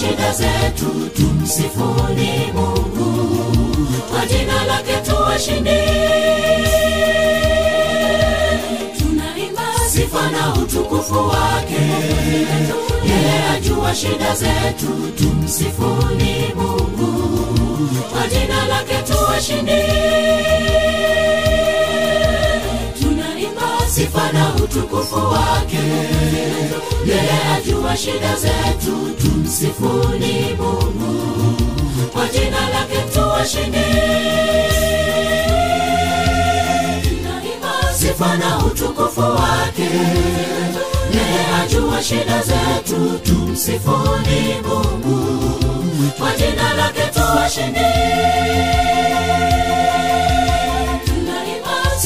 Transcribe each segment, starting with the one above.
shida zetu tumsifuni mungu. Kwa jina lake tuwashindi. Tunaimba sifa na utukufu wake. Yeye ajua shida zetu tumsifuni mungu. Kwa jina lake tuwashindi. Tunaimba sifa na utukufu wake yeye ajua shida zetu tumsifuni mungu. Kwa jina lake tuwashinde sifa na utukufu wake. Yeye ajua shida zetu tumsifuni mungu. Kwa jina lake tuwashindi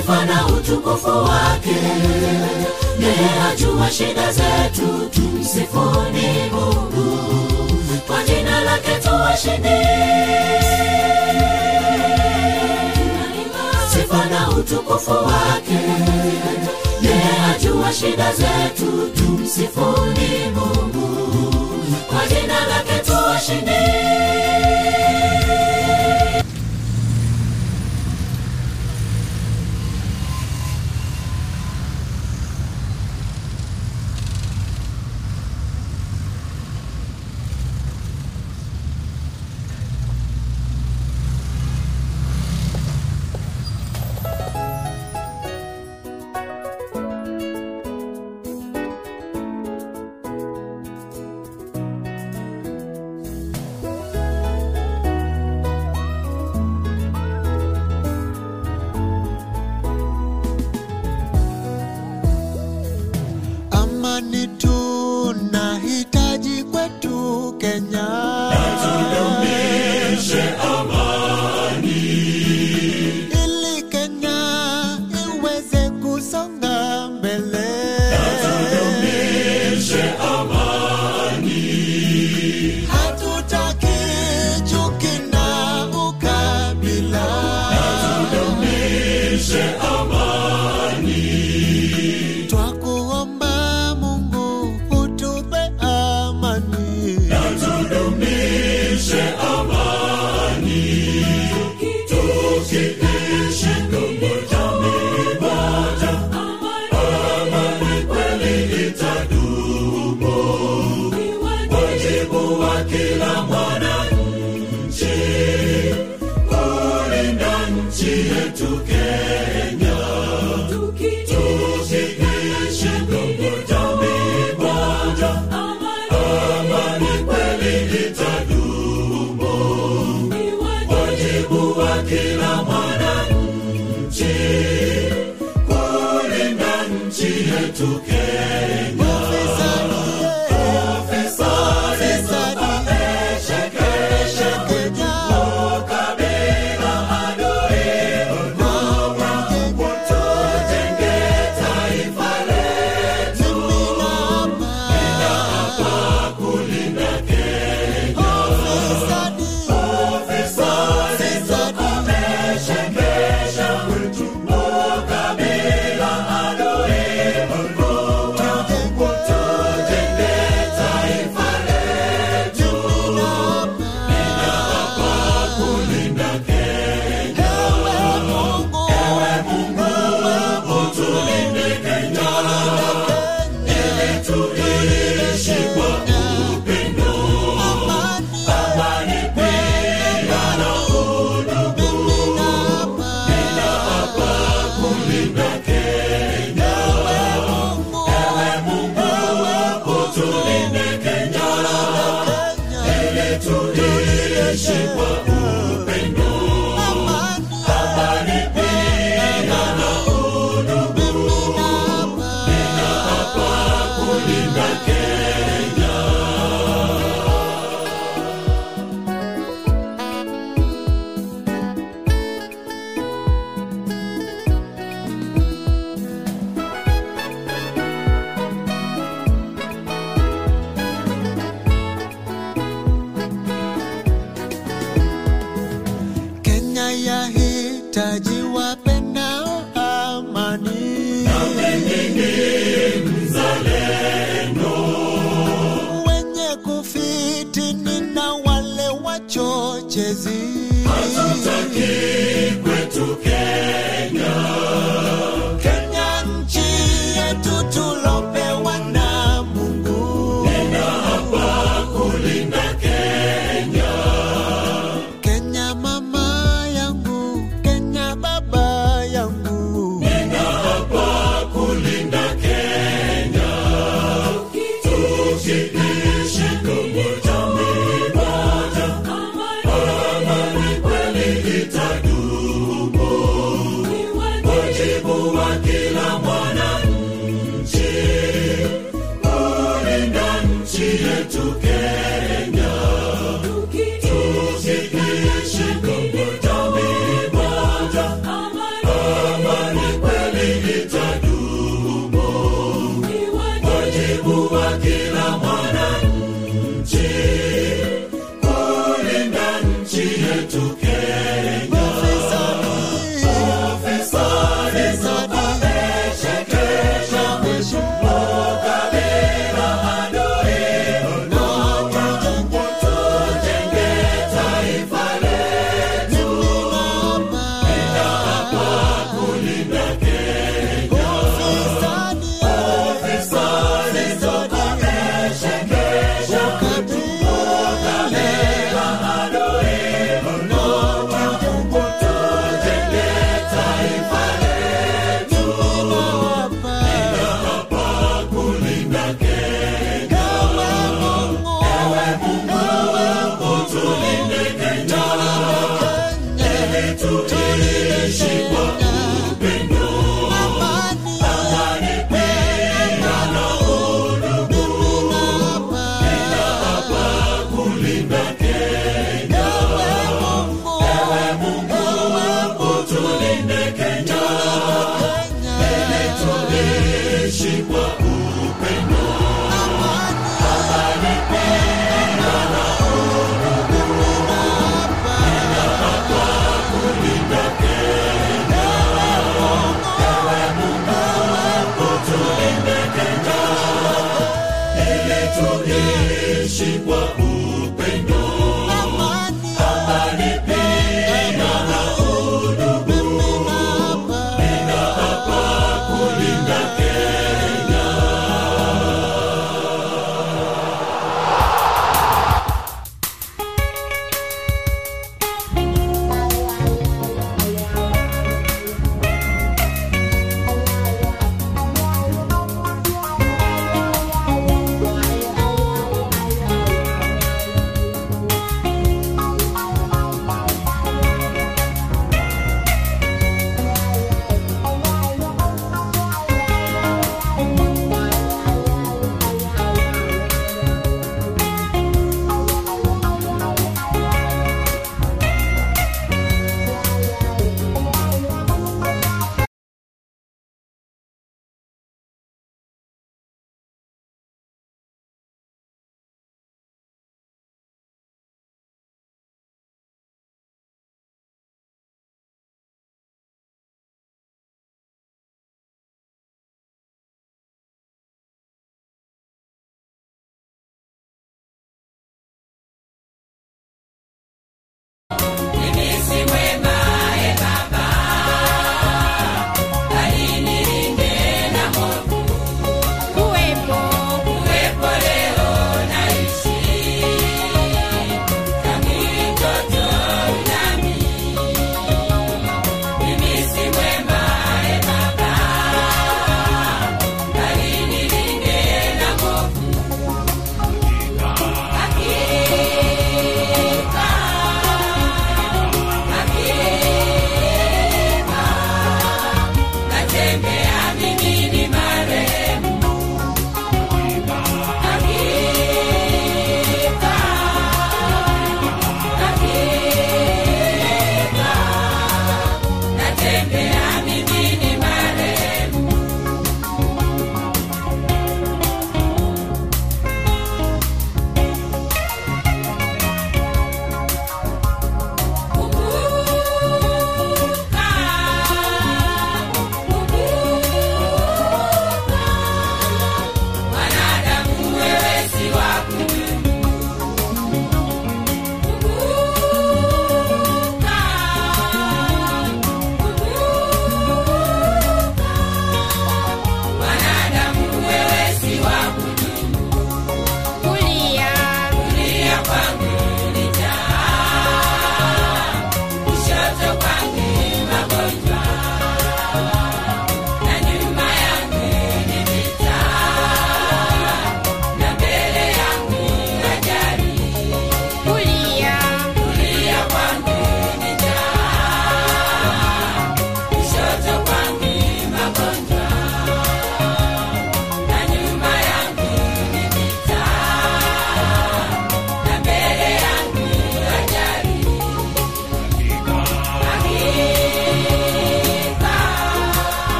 sifa na utukufu wake. Yeye ajua shida zetu tumsifuni mungu. Kwa jina lake tuwashindi sifa na utukufu wake. Yeye ajua shida zetu tumsifuni mungu. Kwa jina lake tuwashindi tuishi kwa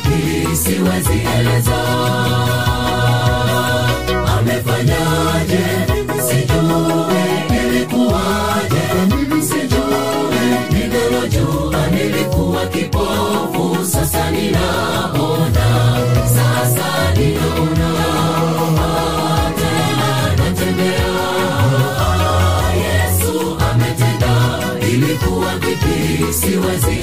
vipi siwezi eleza. Amefanyaje? Sijue ilikuwaje sijue ninalojua nilikuwa kipofu. Sasa ninaona sasa ninaona. Tena natembea. Yesu ametenda. Ilikuwa vipi? Siwezi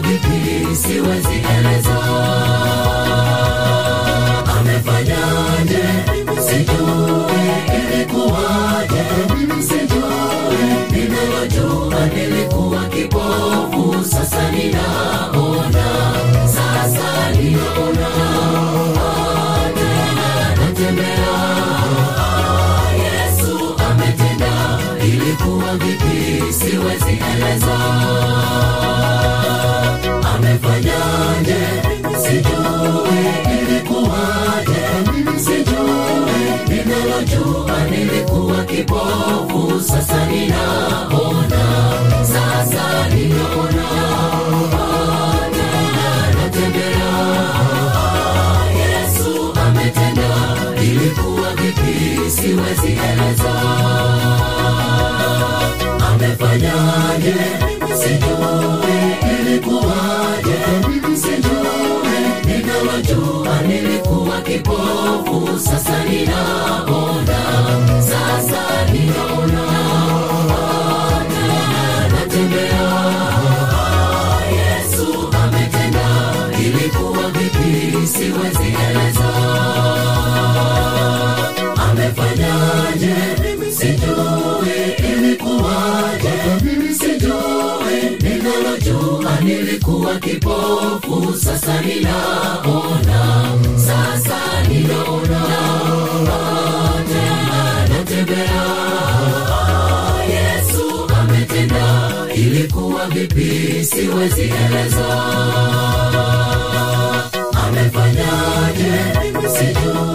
vipi siwezi eleza. Amefanyaje sijui ilikuwaje. Sijui ninalojua nilikuwa kipofu. Sasa ninaona sasa ninaona. Tena natembea. Ah, yesu ametenda. Ilikuwa vipi? Siwezi kipofu sasa ninaona sasa ninaona. Natembea yesu ametenda. Ilikuwa vipi? Siwezi eleza. Amefanyaje ninalojua nilikuwa kipofu sasa ninaona. Sasa ninaona. Tena natembea. Yesu ametenda. Ilikuwa vipi? Siwezi eleza. Amefanyaje? Sijui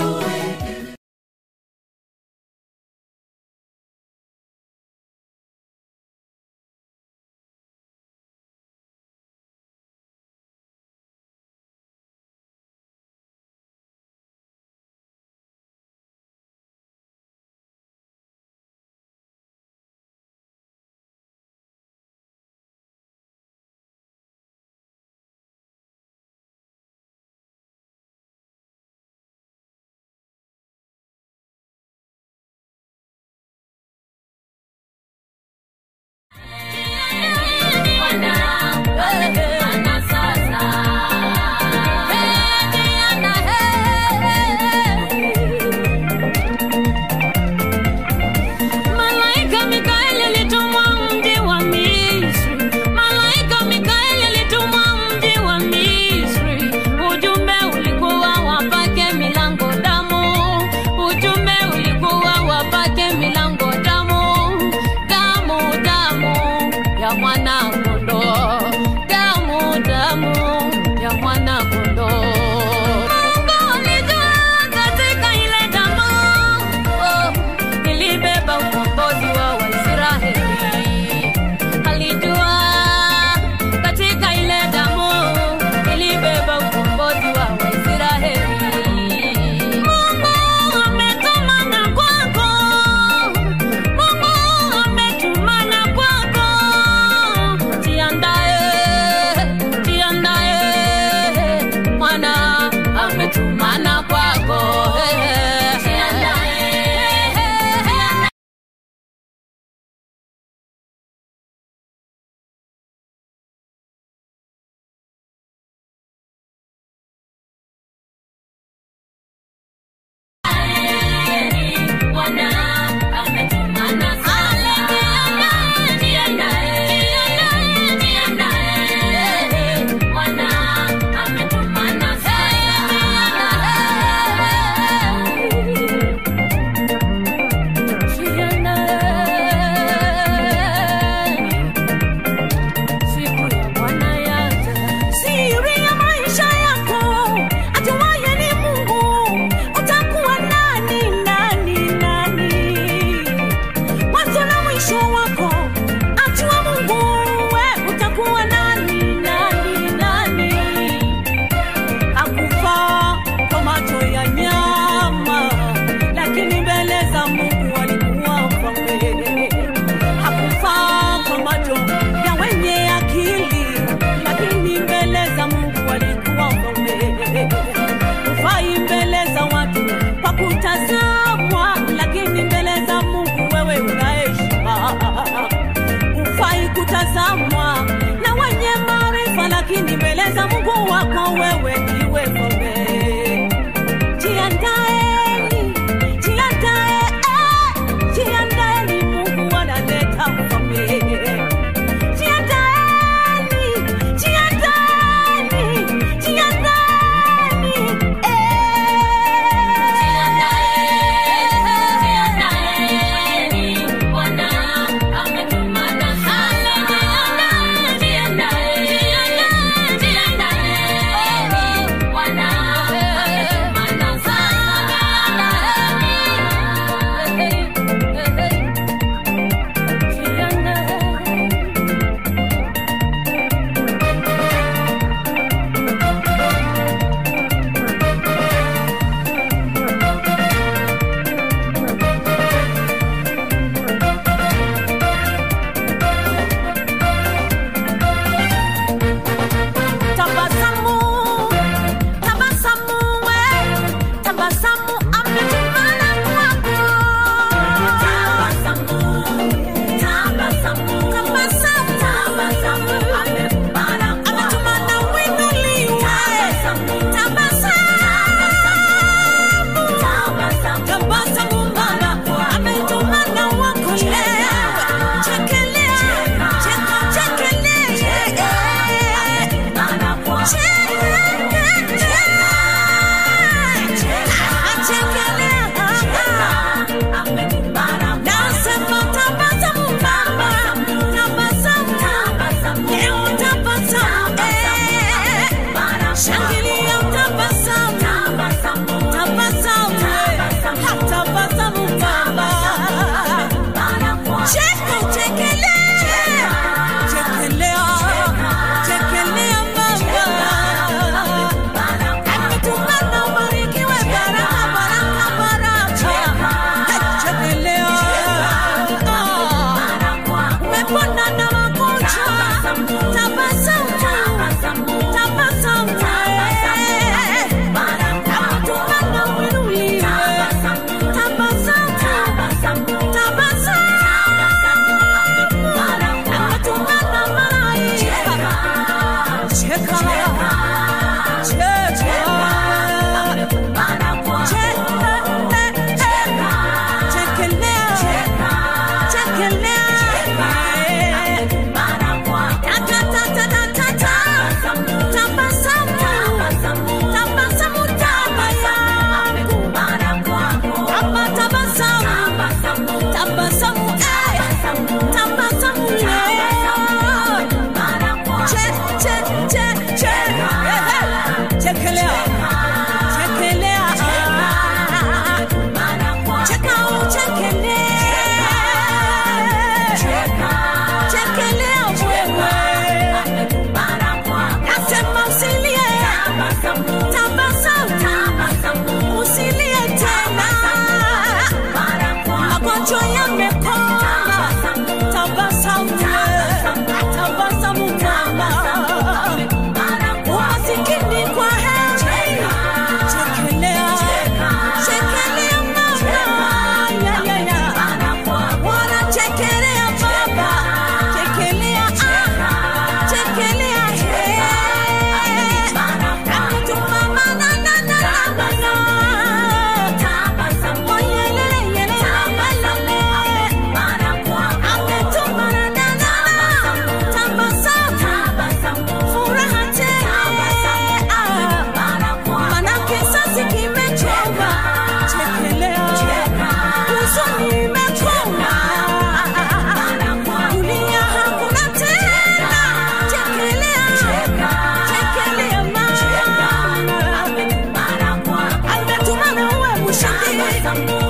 I'm going.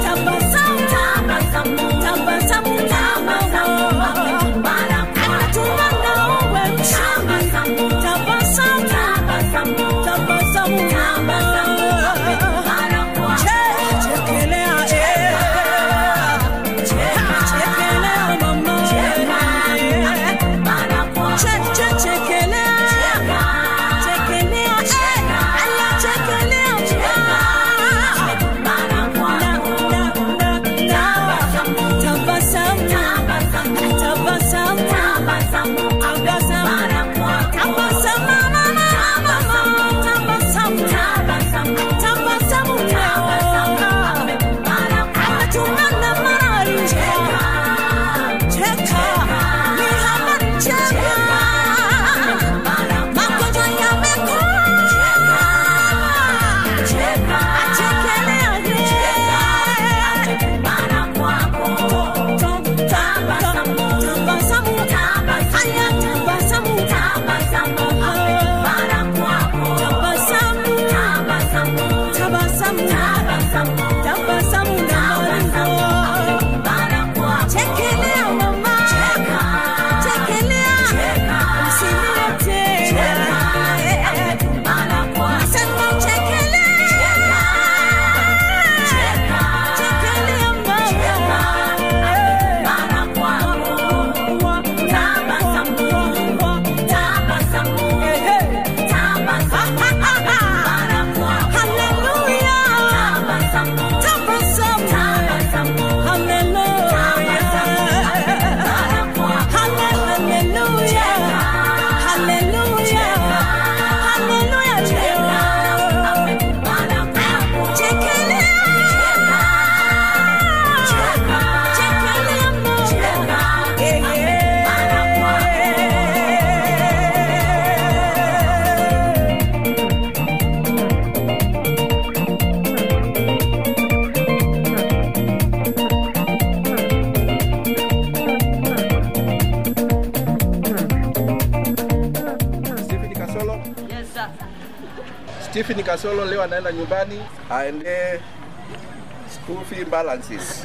Kasolo leo anaenda nyumbani aende school fee balances.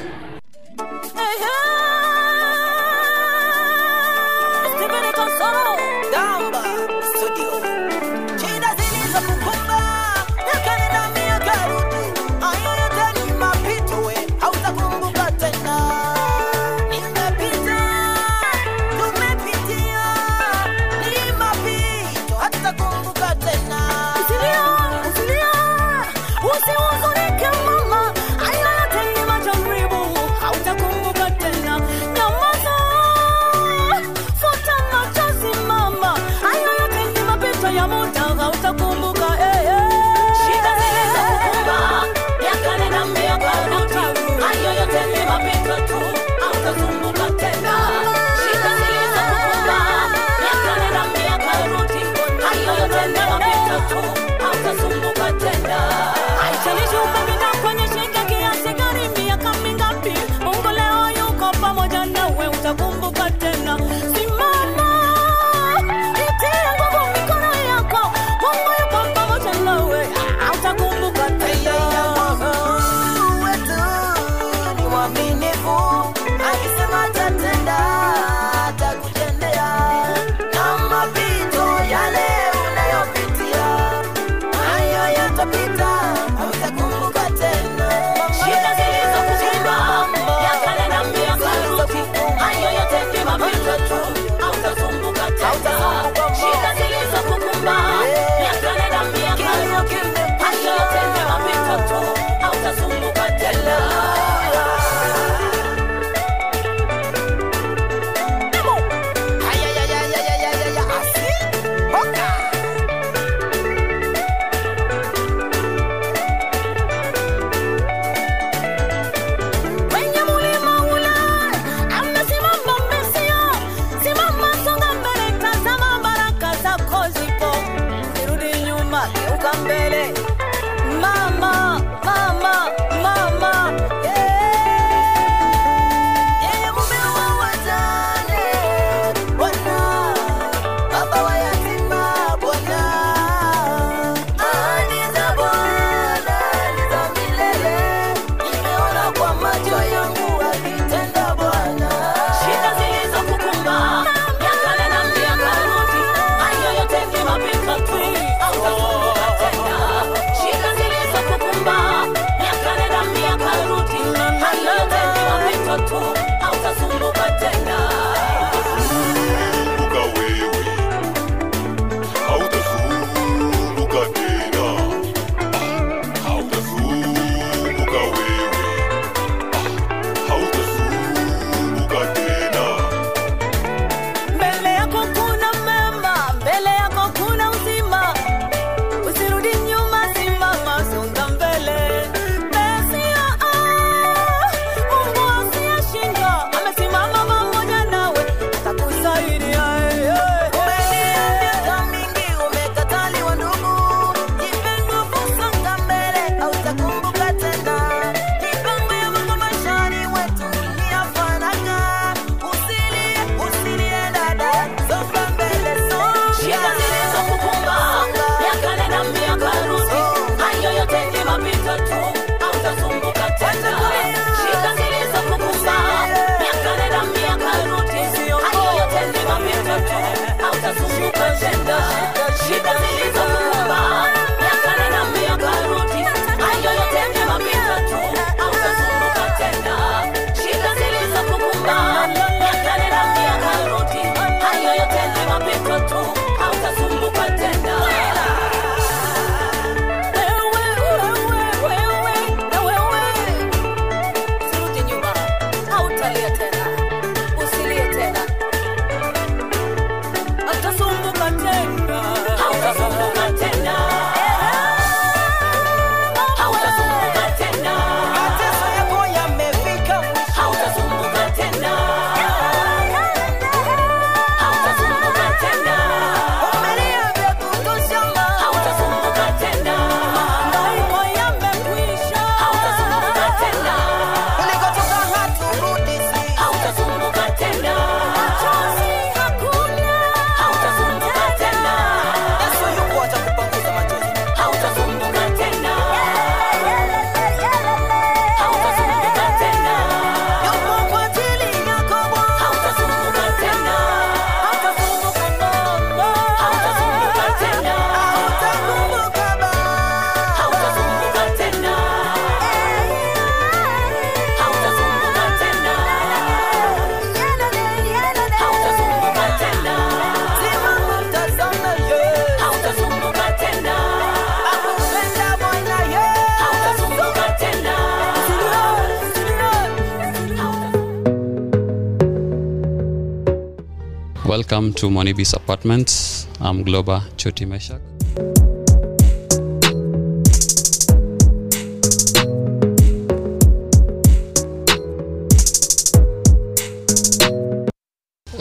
Welcome to Monibis Apartments. I'm Globa Choti Meshak.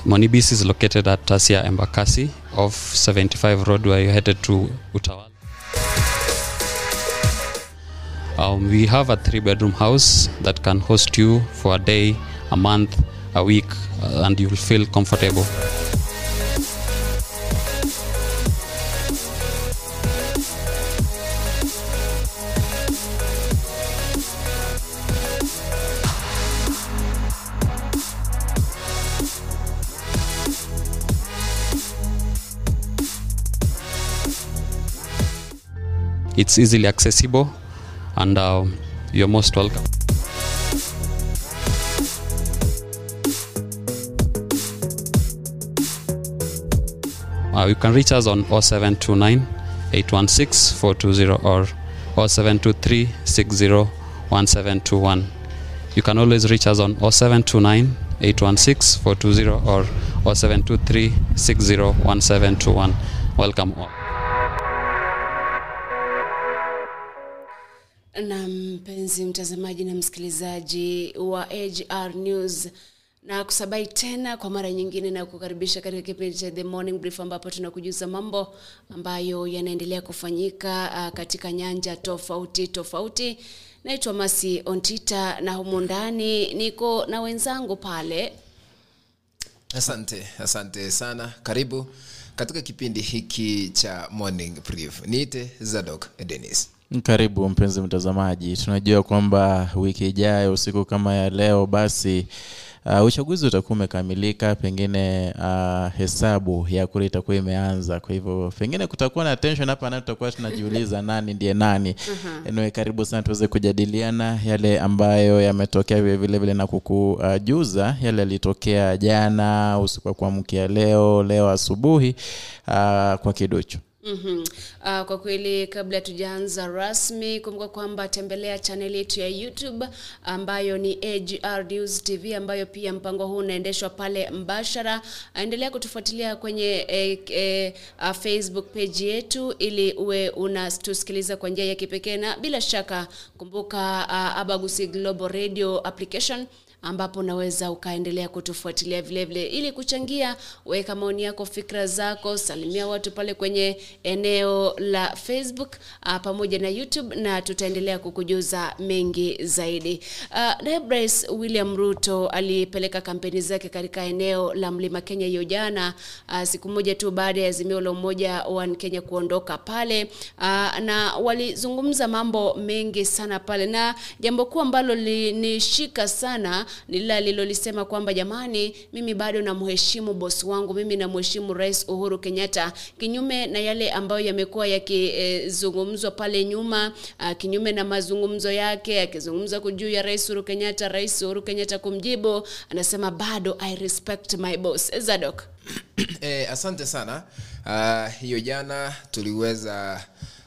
Monibis is located at Tasia Embakasi off 75 Road where you're headed to Utawala. Um, we have a three bedroom house that can host you for a day, a month, a week, uh, and you'll feel comfortable. It's easily accessible, and uh, you're most welcome. Uh, you can reach us on 0729 816 420 or 0723 60 1721. You can always reach us on 0729 816 420 or 0723 60 1721. Welcome all. Na mpenzi mtazamaji na msikilizaji wa AGR News na kusabai tena kwa mara nyingine na kukaribisha katika kipindi cha The Morning Brief ambapo tunakujuza mambo ambayo yanaendelea kufanyika uh, katika nyanja tofauti tofauti. Naitwa Masi Ontita na humu ndani niko na wenzangu pale. Asante asante sana. Karibu katika kipindi hiki cha morning brief. Niite zadok denis karibu mpenzi mtazamaji. Tunajua kwamba wiki ijayo usiku kama ya leo basi uh, uchaguzi utakuwa umekamilika pengine uh, hesabu ya kura itakuwa imeanza. Kwa hivyo pengine kutakuwa na tension hapa na tutakuwa tunajiuliza nani ndiye nani. Anyway, karibu sana tuweze kujadiliana yale ambayo yametokea vile vile vile na kukujuza uh, yale yalitokea jana usiku wa kuamkia leo leo asubuhi uh, kwa kiduchu Mm-hmm. Uh, kwa kweli kabla tujaanza rasmi kumbuka kwamba tembelea chaneli yetu ya youtube ambayo ni agr news tv ambayo pia mpango huu unaendeshwa pale mbashara. Endelea kutufuatilia kwenye eh, eh, uh, facebook page yetu ili uwe unatusikiliza kwa njia ya kipekee. Na bila shaka kumbuka uh, abagusi global radio application ambapo unaweza ukaendelea kutufuatilia vilevile, vile. Ili kuchangia weka maoni yako fikra zako salimia watu pale kwenye eneo la facebook uh, pamoja na youtube na tutaendelea kukujuza mengi zaidi. Uh, william ruto alipeleka kampeni zake katika eneo la mlima kenya hiyo jana uh, siku moja tu baada ya azimio la umoja wa kenya kuondoka pale. Uh, na walizungumza mambo mengi sana pale na jambo kuu ambalo linishika sana lile alilolisema kwamba jamani mimi bado namheshimu bosi wangu mimi namheshimu rais uhuru kenyatta. Kinyume na yale ambayo yamekuwa yakizungumzwa e, pale nyuma a, kinyume na mazungumzo yake akizungumza juu ya rais uhuru kenyatta rais uhuru kenyatta kumjibu anasema bado i respect my boss. Zadok? Eh, asante sana. Uh, hiyo jana tuliweza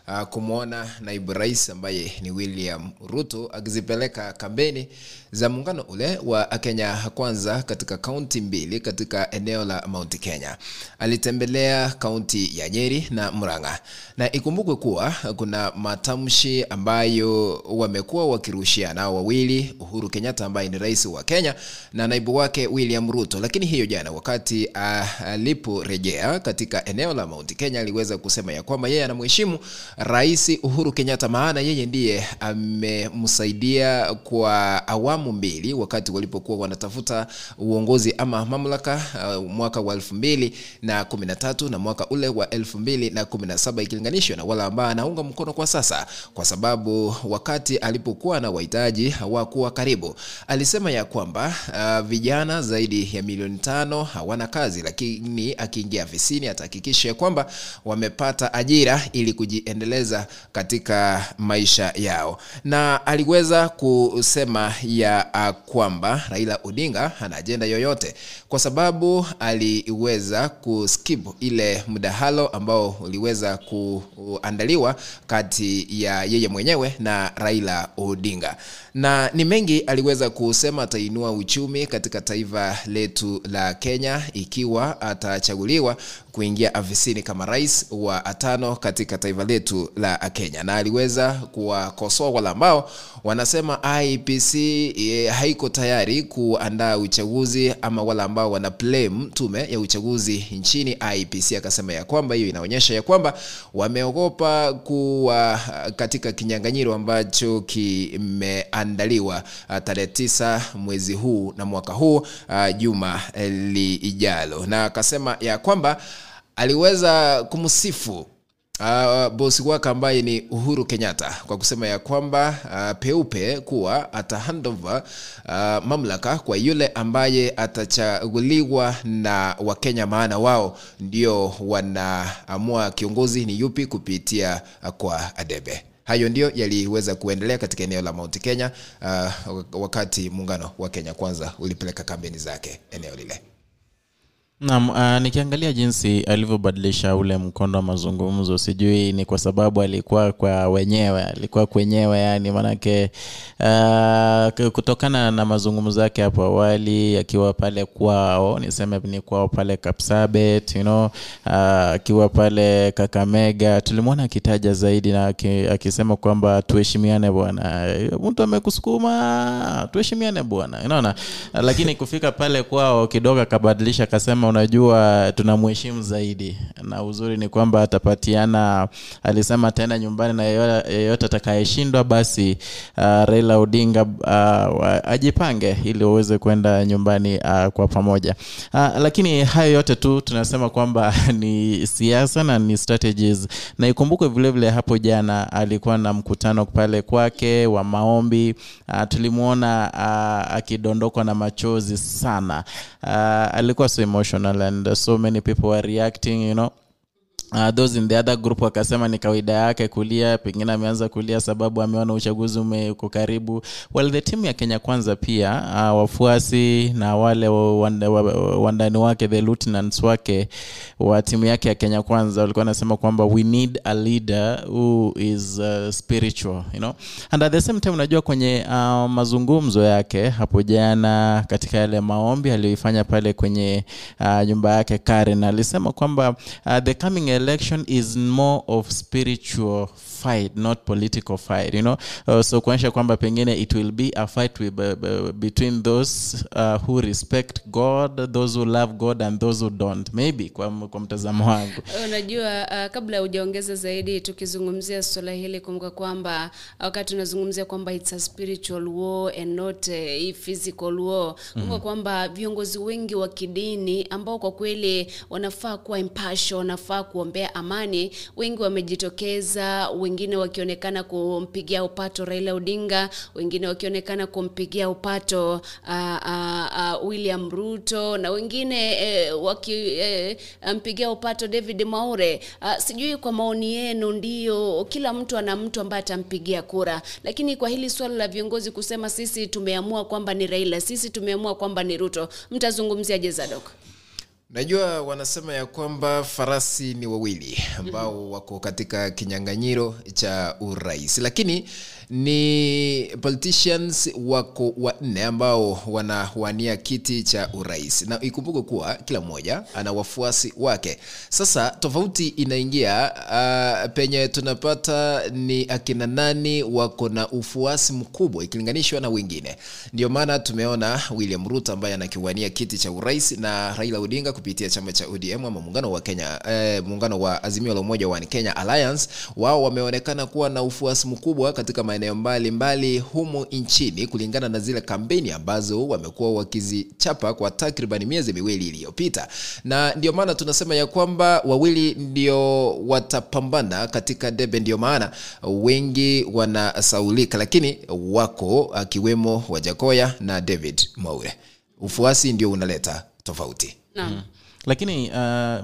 uh, kumwona naibu rais ambaye ni william ruto akizipeleka kampeni za muungano ule wa kenya kwanza katika kaunti mbili katika eneo la mount kenya. Alitembelea kaunti ya nyeri na mranga na ikumbukwe kuwa kuna matamshi ambayo wamekuwa wakirushiana wawili uhuru kenyatta ambaye ni rais wa kenya na naibu wake william ruto. Lakini hiyo jana wakati uh, aliporejea katika eneo la mount kenya aliweza kusema ya kwamba yeye anamheshimu rais uhuru kenyatta maana yeye ndiye amemsaidia kwa awamu mbili wakati walipokuwa wanatafuta uongozi ama mamlaka uh, mwaka wa elfu mbili na mwaka ule wa elfu mbili na kumi na saba ikilinganishwa na wale ambao anaunga mkono kwa sasa kwa sababu wakati alipokuwa na wahitaji hawakuwa karibu. Alisema ya kwamba uh, vijana zaidi ya milioni tano hawana kazi lakini akiingia afisini atahakikisha kwamba wamepata ajira ili kujiendeleza katika maisha yao. Na aliweza kusema ya uh, kwamba raila odinga hana ajenda yoyote kwa sababu aliweza kuskip ile mdahalo ambao uliweza kuandaliwa kati ya yeye mwenyewe na raila odinga. Na ni mengi aliweza kusema atainua uchumi katika taifa letu la kenya ikiwa atachaguliwa kuingia afisini kama rais wa atano katika taifa letu la kenya na aliweza kuwakosoa wale ambao wanasema IPC e, haiko tayari kuandaa uchaguzi ama wale ambao wana blame tume ya uchaguzi nchini IPC. Akasema ya kwamba hiyo inaonyesha ya kwamba wameogopa kuwa katika kinyang'anyiro ambacho kimeandaliwa tarehe tisa mwezi huu na mwaka huu juma lijalo, na akasema ya kwamba aliweza kumsifu Uh, bosi wake ambaye ni Uhuru Kenyatta kwa kusema ya kwamba uh, peupe kuwa ata handover uh, mamlaka kwa yule ambaye atachaguliwa na Wakenya, maana wao ndio wanaamua kiongozi ni yupi kupitia kwa debe. Hayo ndio yaliweza kuendelea katika eneo la Mount Kenya uh, wakati muungano wa Kenya Kwanza ulipeleka kampeni zake eneo lile. Naam, uh, nikiangalia jinsi alivyobadilisha ule mkondo wa mazungumzo, sijui ni kwa sababu alikuwa kwa wenyewe, alikuwa kwenyewe, yani manake uh, kutokana na mazungumzo yake hapo awali akiwa pale kwao, niseme ni kwao pale Kapsabet, you know, uh, akiwa pale Kakamega, tulimwona akitaja zaidi na akisema kwamba tuheshimiane bwana, mtu amekusukuma tuheshimiane bwana, unaona, lakini kufika pale kwao kidogo akabadilisha, akasema unajua tunamheshimu zaidi, na uzuri ni kwamba atapatiana, alisema ataenda nyumbani na yeyote atakayeshindwa basi uh, Raila Odinga uh, ajipange ili waweze kwenda nyumbani uh, kwa pamoja. Uh, lakini hayo yote tu tunasema kwamba ni siasa na ni strategies, na ikumbukwe vile vile hapo jana alikuwa na mkutano pale kwake wa maombi. Uh, tulimwona uh, akidondokwa na machozi sana. Uh, alikuwa so and uh, so many people were reacting you know Uh, those in the other group wakasema ni kawaida yake kulia, pengine ameanza kulia sababu ameona uchaguzi umeko karibu. Well, the timu ya Kenya Kwanza pia uh, wafuasi na wale wa- wanda- wandani wake the lieutenants wake wa timu yake ya Kenya Kwanza walikuwa wanasema kwamba we need a leader who is uh, spiritual you know? and at the same time unajua kwenye uh, mazungumzo yake hapo jana katika yale maombi aliyoifanya pale kwenye uh, nyumba yake Karen alisema kwamba uh, the coming election is more of spiritual fight not political fight you know? Uh, so kuonyesha kwamba pengine it will be a fight with, uh, uh, between those uh, who respect God those who love God and those who don't. Maybe kwa, kwa mtazamo wangu. Unajua uh, kabla hujaongeza zaidi tukizungumzia swala hili kumbuka kwamba wakati unazungumzia kwamba it's a spiritual war and not uh, a physical war kumbuka Mhm. kwamba viongozi wengi wa kidini ambao kwa kweli wanafaa kuwa impartial wanafaa kuombea amani wengi wamejitokeza wengine wakionekana kumpigia upato Raila Odinga wengine wakionekana kumpigia upato uh, uh, uh, William Ruto na wengine eh, wakimpigia eh, upato David Maure. Uh, sijui kwa maoni yenu, ndio kila mtu ana mtu ambaye atampigia kura, lakini kwa hili swala la viongozi kusema sisi tumeamua kwamba ni Raila, sisi tumeamua kwamba ni Ruto, mtazungumziaje Zadok? Najua wanasema ya kwamba farasi ni wawili ambao wako katika kinyang'anyiro cha urais, lakini ni politicians wako wanne ambao wanawania kiti cha urais, na ikumbuke kuwa kila mmoja ana wafuasi wake. Sasa tofauti inaingia uh, penye tunapata ni akina nani wako na ufuasi mkubwa ikilinganishwa na wengine. Ndio maana tumeona William Ruto ambaye anakiwania kiti cha urais na Raila Odinga kupitia chama cha ODM ama muungano wa Kenya eh, muungano wa Azimio la Umoja wa Kenya Alliance, wao wameonekana kuwa na ufuasi mkubwa katika maeneo mbalimbali humu nchini kulingana na zile kampeni ambazo wamekuwa wakizichapa kwa takriban miezi miwili iliyopita, na ndio maana tunasema ya kwamba wawili ndio watapambana katika debe. Ndio maana wengi wanasaulika, lakini wako akiwemo Wajakoya na David Mwaure. Ufuasi ndio unaleta tofauti. Naam. Lakini uh,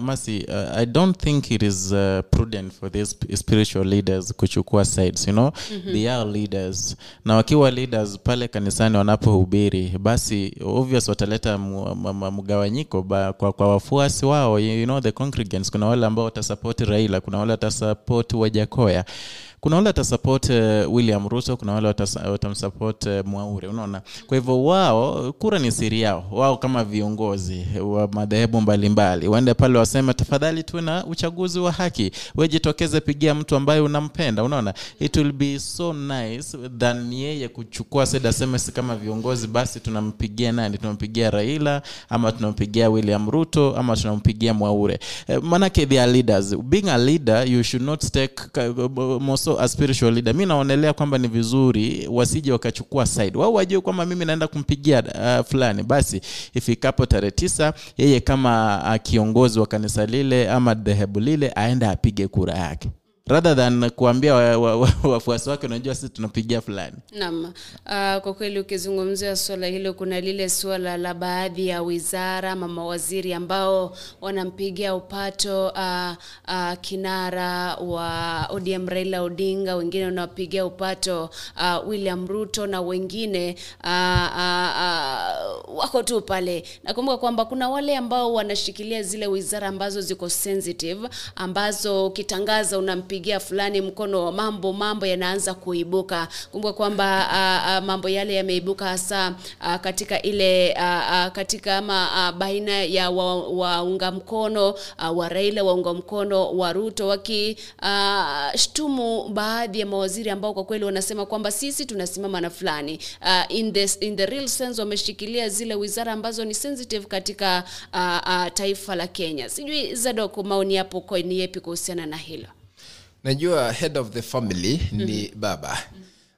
masi uh, i don't think it is uh, prudent for these spiritual leaders kuchukua sides you know? Mm-hmm. they are leaders. Na wakiwa leaders pale kanisani wanapohubiri basi obvious wataleta mgawanyiko ba- kwa, kwa wafuasi wao you you know the congregants. Kuna wale ambao watasapoti raila kuna wale watasapoti wajakoya kuna wale watasupport uh, william ruto kuna wale watamsupport uh, mwaure unaona? Kwa hivyo wao kura ni siri yao wao kama viongozi wa madhehebu mbalimbali. Waende pale waseme tafadhali tuwe na uchaguzi wa haki. Wejitokeze pigia mtu ambaye unampenda unaona? It will be so nice than yeye kuchukua sed aseme si kama viongozi basi tunampigia nani? Tunampigia raila ama tunampigia william ruto ama tunampigia mwaure. Eh, manake they are leaders. Being a leader you should not take ka- more so a spiritual leader. Mi naonelea kwamba ni vizuri wasije wakachukua side. Wao wajue kwamba mimi naenda kumpigia uh, fulani. Basi ifikapo tarehe tisa yeye kama uh, kiongozi wa kanisa lile ama dhehebu lile aende apige kura yake rather than kuambia wafuasi wa, wa, wa wafuasi wake unajua sisi tunapigia fulani Naam, uh, kwa kweli ukizungumzia suala hilo, kuna lile suala la baadhi ya wizara ama mawaziri ambao wanampigia upato uh, uh, kinara wa ODM Raila Odinga, wengine wanawapigia upato uh, William Ruto na wengine uh, uh, uh, wako tu pale. Nakumbuka kwamba kuna wale ambao wanashikilia zile wizara ambazo ziko sensitive, ambazo ukitangaza unampigia fulani mkono, mambo mambo yanaanza kuibuka. Kumbuka kwamba uh, uh, mambo yale yameibuka hasa uh, katika ile uh, uh, katika ama uh, baina ya waunga wa mkono uh, wa Raila waunga mkono wa Ruto wakishtumu uh, baadhi ya mawaziri ambao kwa kweli wanasema kwamba sisi tunasimama na fulani uh, in, this, in the real sense wameshikilia zile wizara ambazo ni sensitive katika uh, uh, taifa la Kenya. Sijui Zadok, maoni yapo ni yepi kuhusiana na hilo? Najua head of the family ni baba.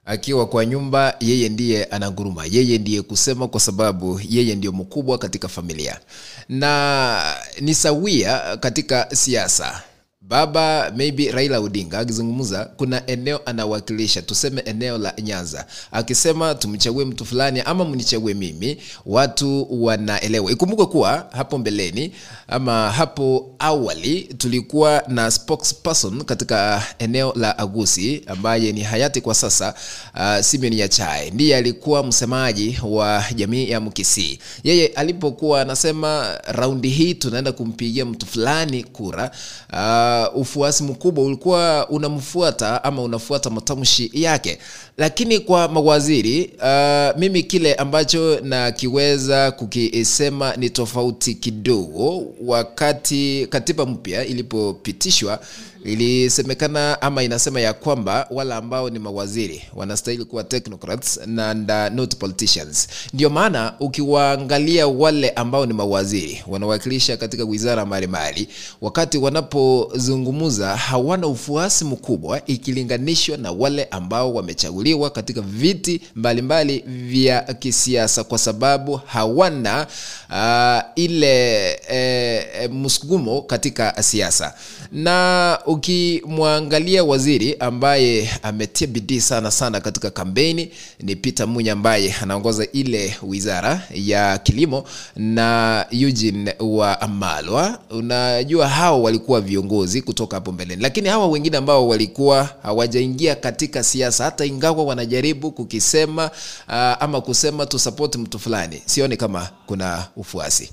Akiwa kwa nyumba yeye ndiye anaguruma. Yeye ndiye kusema kwa sababu yeye ndio mkubwa katika familia. Na ni sawia katika siasa baba maybe raila odinga akizungumza kuna eneo anawakilisha. Tuseme eneo la nyanza. Akisema tumchague mtu fulani ama mnichague mimi watu wanaelewa. Ikumbuke kuwa hapo mbeleni ama hapo awali tulikuwa na spokesperson katika eneo la agusi ambaye ni hayati kwa sasa uh, simeon yachae ndiye alikuwa msemaji wa jamii ya mkisii. Yeye alipokuwa anasema raundi hii tunaenda kumpigia mtu fulani kura uh, ufuasi mkubwa ulikuwa unamfuata ama unafuata matamshi yake lakini kwa mawaziri uh, mimi kile ambacho nakiweza kukisema ni tofauti kidogo. Wakati katiba mpya ilipopitishwa ilisemekana ama inasema ya kwamba wale ambao ni mawaziri wanastahili kuwa technocrats and, not politicians. Ndio maana ukiwaangalia wale ambao ni mawaziri wanawakilisha katika wizara mbalimbali wakati wanapozungumza hawana ufuasi mkubwa ikilinganishwa na wale ambao wamechaguliwa katika viti mbalimbali vya kisiasa kwa sababu hawana uh, ile e, msukumo katika siasa. Na ukimwangalia waziri ambaye ametia bidii sana sana katika kampeni ni peter munya ambaye anaongoza ile wizara ya kilimo na eugene wa amalwa unajua hao walikuwa viongozi kutoka hapo mbeleni lakini hawa wengine ambao walikuwa hawajaingia katika siasa hata ingawa wanajaribu kukisema uh, ama kusema tusapoti mtu fulani sioni kama kuna ufuasi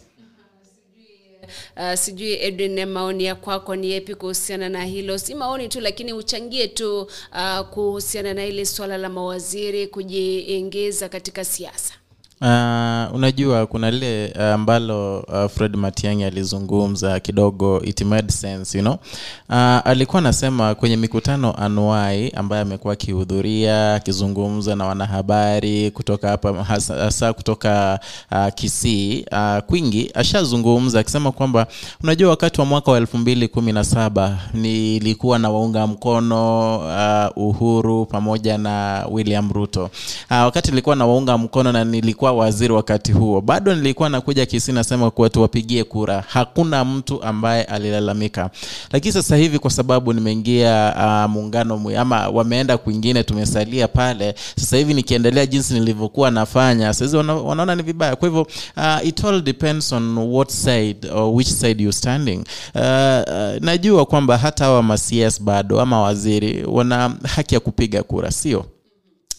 Uh, sijui Edwin, maoni ya kwako ni yepi kuhusiana na hilo? Si maoni tu, lakini uchangie tu uh, kuhusiana na ile swala la mawaziri kujiingiza katika siasa. Uh, unajua kuna lile uh, ambalo uh, Fred Matiang'i alizungumza kidogo it made sense you know. Uh, alikuwa anasema kwenye mikutano anuai ambaye amekuwa akihudhuria akizungumza na wanahabari kutoka hapa hasa kutoka uh, Kisii uh, kwingi ashazungumza akisema kwamba unajua wakati wa mwaka wa elfu mbili kumi na saba nilikuwa na waunga mkono uh, Uhuru pamoja na William Ruto uh, wakati nilikuwa na waunga mkono na nilikuwa alikuwa waziri wakati huo. Bado nilikuwa nakuja kisi nasema kuwa tuwapigie kura. Hakuna mtu ambaye alilalamika. Lakini sasa hivi kwa sababu nimeingia uh, muungano ama wameenda kwingine tumesalia pale sasa hivi nikiendelea jinsi nilivyokuwa nafanya sasa wana, wanaona ni vibaya. Kwa hivyo uh, it all depends on what side or which side you standing. Uh, uh, najua kwamba hata hawa ma bado ama waziri wana haki ya kupiga kura sio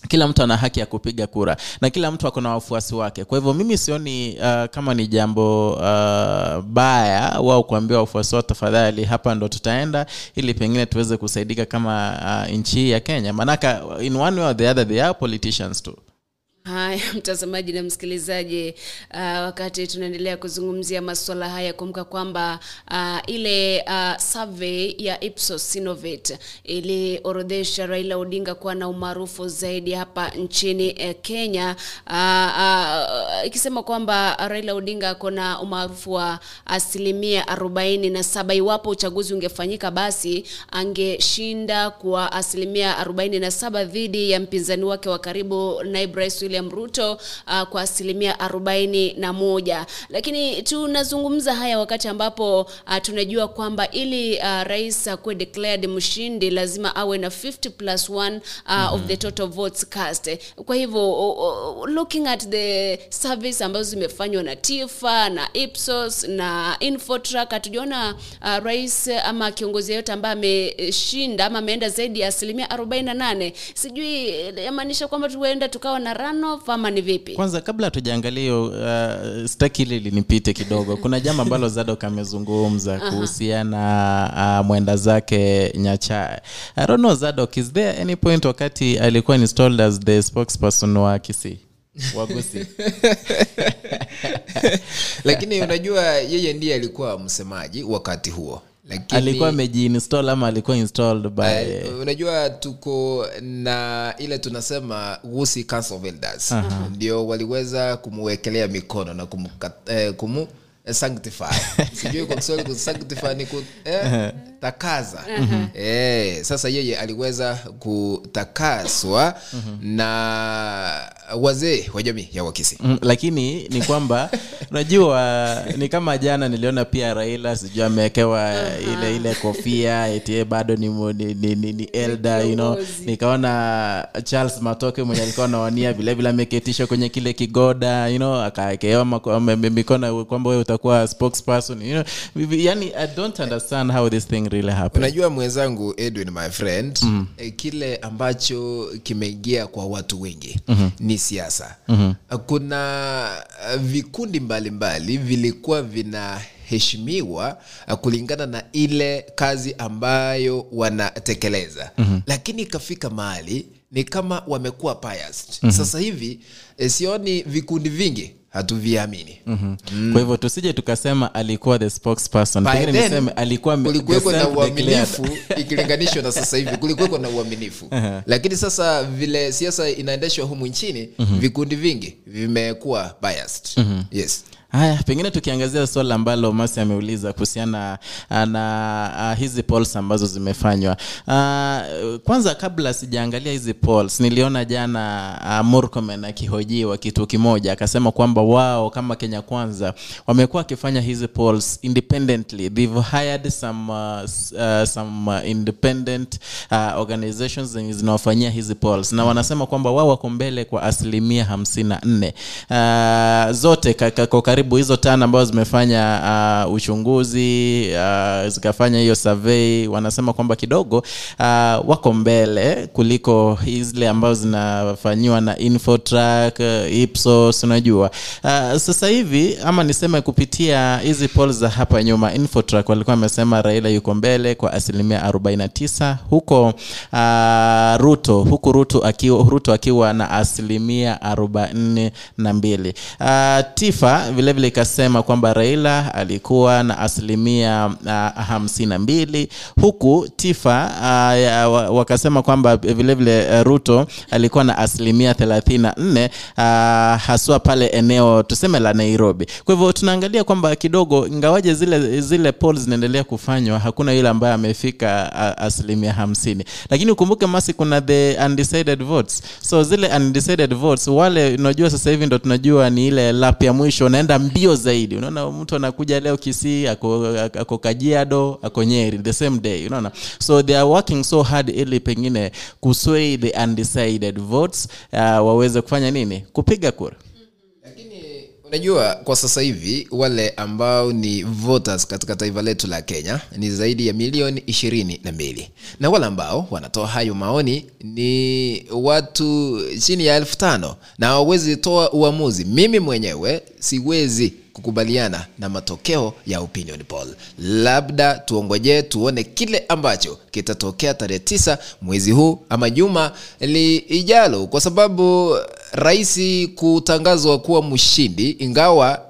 kila mtu ana haki ya kupiga kura na kila mtu ako na wafuasi wake. Kwa hivyo mimi sioni uh, kama ni jambo uh, baya wao kuambia wafuasi wao tafadhali hapa ndo tutaenda ili pengine tuweze kusaidika kama uh, nchi hii ya kenya. Maanaka in one way or the other they are politicians too haya mtazamaji na msikilizaji uh, wakati tunaendelea kuzungumzia masuala haya kumbuka kwamba uh, ile uh, survey ya ipsos iliorodhesha raila odinga kuwa na umaarufu zaidi hapa nchini eh, kenya. Uh, uh, ikisema kwamba raila odinga ako na umaarufu wa asilimia 47 iwapo uchaguzi ungefanyika basi angeshinda kwa asilimia 47 dhidi ya mpinzani wake wa karibu naibu rais william ruto uh, kwa asilimia 41 lakini tunazungumza haya wakati ambapo uh, tunajua kwamba ili uh, rais akuwe declared mshindi lazima awe na 50 plus 1 uh, mm-hmm. of the total votes cast. Kwa hivyo uh, uh, looking at the service ambazo zimefanywa na tifa na ipsos na infotrack hatujaona uh, rais ama kiongozi yeyote ambaye ameshinda ama ameenda zaidi ya asilimia 48 sijui eh, yamaanisha kwamba tuenda tukawa na runoff ama ni vipi? Kwanza kabla hatujaangalia hiyo uh, staki ile linipite kidogo kuna jambo ambalo zadok amezungumza kuhusiana uh, mwenda zake nyacha I don't know zadok is there any point wakati alikuwa installed as the spokesperson wa kisii? Wagusi. Lakini unajua yeye ndiye alikuwa msemaji wakati huo lakini alikuwa amejiinstall ama alikuwa installed by uh, unajua tuko na ile tunasema wusi Council of Elders. Ndio waliweza kumwekelea mikono na kumka, eh, kumu eh, sanctify. Sijui kwa Kiswahili kusanctify ni ku, eh, takaza e, sasa yeye aliweza kutakaswa na wazee wa jamii ya wakisi Mm, lakini ni kwamba unajua ni kama jana niliona pia raila sijui amewekewa ile ile kofia eti bado ni, ni, ni, ni, ni elda you know. nikaona charles matoke mwenye alikuwa anawania vilevile ameketishwa kwenye kile kigoda you know, ame- mikono kwamba utakuwa spokesperson you know. yani i don't understand how this thing really happen unajua mwenzangu edwin my friend mm. eh, kile ambacho kimeingia kwa watu wengi mm-hmm. ni siasa mm-hmm. kuna uh, vikundi mbalimbali vilikuwa vinaheshimiwa heshimiwa kulingana na ile kazi ambayo wanatekeleza mm-hmm. lakini ikafika mahali ni kama wamekuwa biased mm-hmm. sasa hivi eh, sioni vikundi vingi hatuviamini. Mm-hmm. kwa hivyo tusije tukasema alikuwa the spokesperson niseme alikuwa kulikuweko na uaminifu ikilinganishwa na sasa hivi kulikuweko na uaminifu. Lakini sasa vile siasa inaendeshwa humu nchini vikundi vingi vimekuwa biased. Yes haya pengine tukiangazia swala ambalo masi ameuliza kuhusiana ah, na uh, hizi polls ambazo zimefanywa. Uh, kwanza kabla sijaangalia hizi polls niliona jana uh, murkomen akihojiwa kitu kimoja akasema kwamba wao kama kenya kwanza wamekuwa wakifanya hizi polls independently. They've hired some, uh, some independent uh, organizations zenye zinawafanyia hizi polls. Na wanasema kwamba wao wako mbele kwa asilimia hamsini na nne. Uh, zote ka- ka- kwa karibu hizo tano ambazo zimefanya uh, uchunguzi uh, zikafanya hiyo survey wanasema kwamba kidogo uh, wako mbele kuliko zile ambazo zinafanyiwa na infotrack uh, ipsos unajua. Uh, sasa hivi ama niseme kupitia hizi polls za hapa nyuma infotrack walikuwa wamesema raila yuko mbele kwa asilimia 49 huko uh, ruto huku ruto akiwa, ruto akiwa na asilimia 42 uh, tifa vilevile vilevile ikasema kwamba Raila alikuwa na asilimia uh, hamsini na mbili huku Tifa uh, wakasema kwamba vilevile vile Ruto alikuwa na asilimia thelathini na nne uh, haswa pale eneo tuseme la Nairobi. Kwa hivyo tunaangalia kwamba kidogo, ingawaje zile zile polls zinaendelea kufanywa, hakuna yule ambaye amefika uh, asilimia hamsini, lakini ukumbuke masi, kuna the undecided votes. So zile undecided votes, wale unajua, sasa hivi ndo tunajua ni ile lap ya mwisho, unaenda mbio zaidi. Unaona mtu anakuja leo Kisii, ako, ako Kajiado, ako Nyeri the same day, unaona, so they are working so hard ili pengine kusway the undecided votes uh, waweze kufanya nini, kupiga kura. Unajua kwa sasa hivi wale ambao ni voters katika taifa letu la kenya ni zaidi ya milioni ishirini na mbili. Na wale ambao wanatoa hayo maoni ni watu chini ya elfu tano. Na hawawezi toa uamuzi. Mimi mwenyewe siwezi kukubaliana na matokeo ya opinion poll. Labda tuongojee tuone kile ambacho kitatokea tarehe tisa mwezi huu ama juma lijalo kwa sababu rais kutangazwa kuwa mshindi ingawa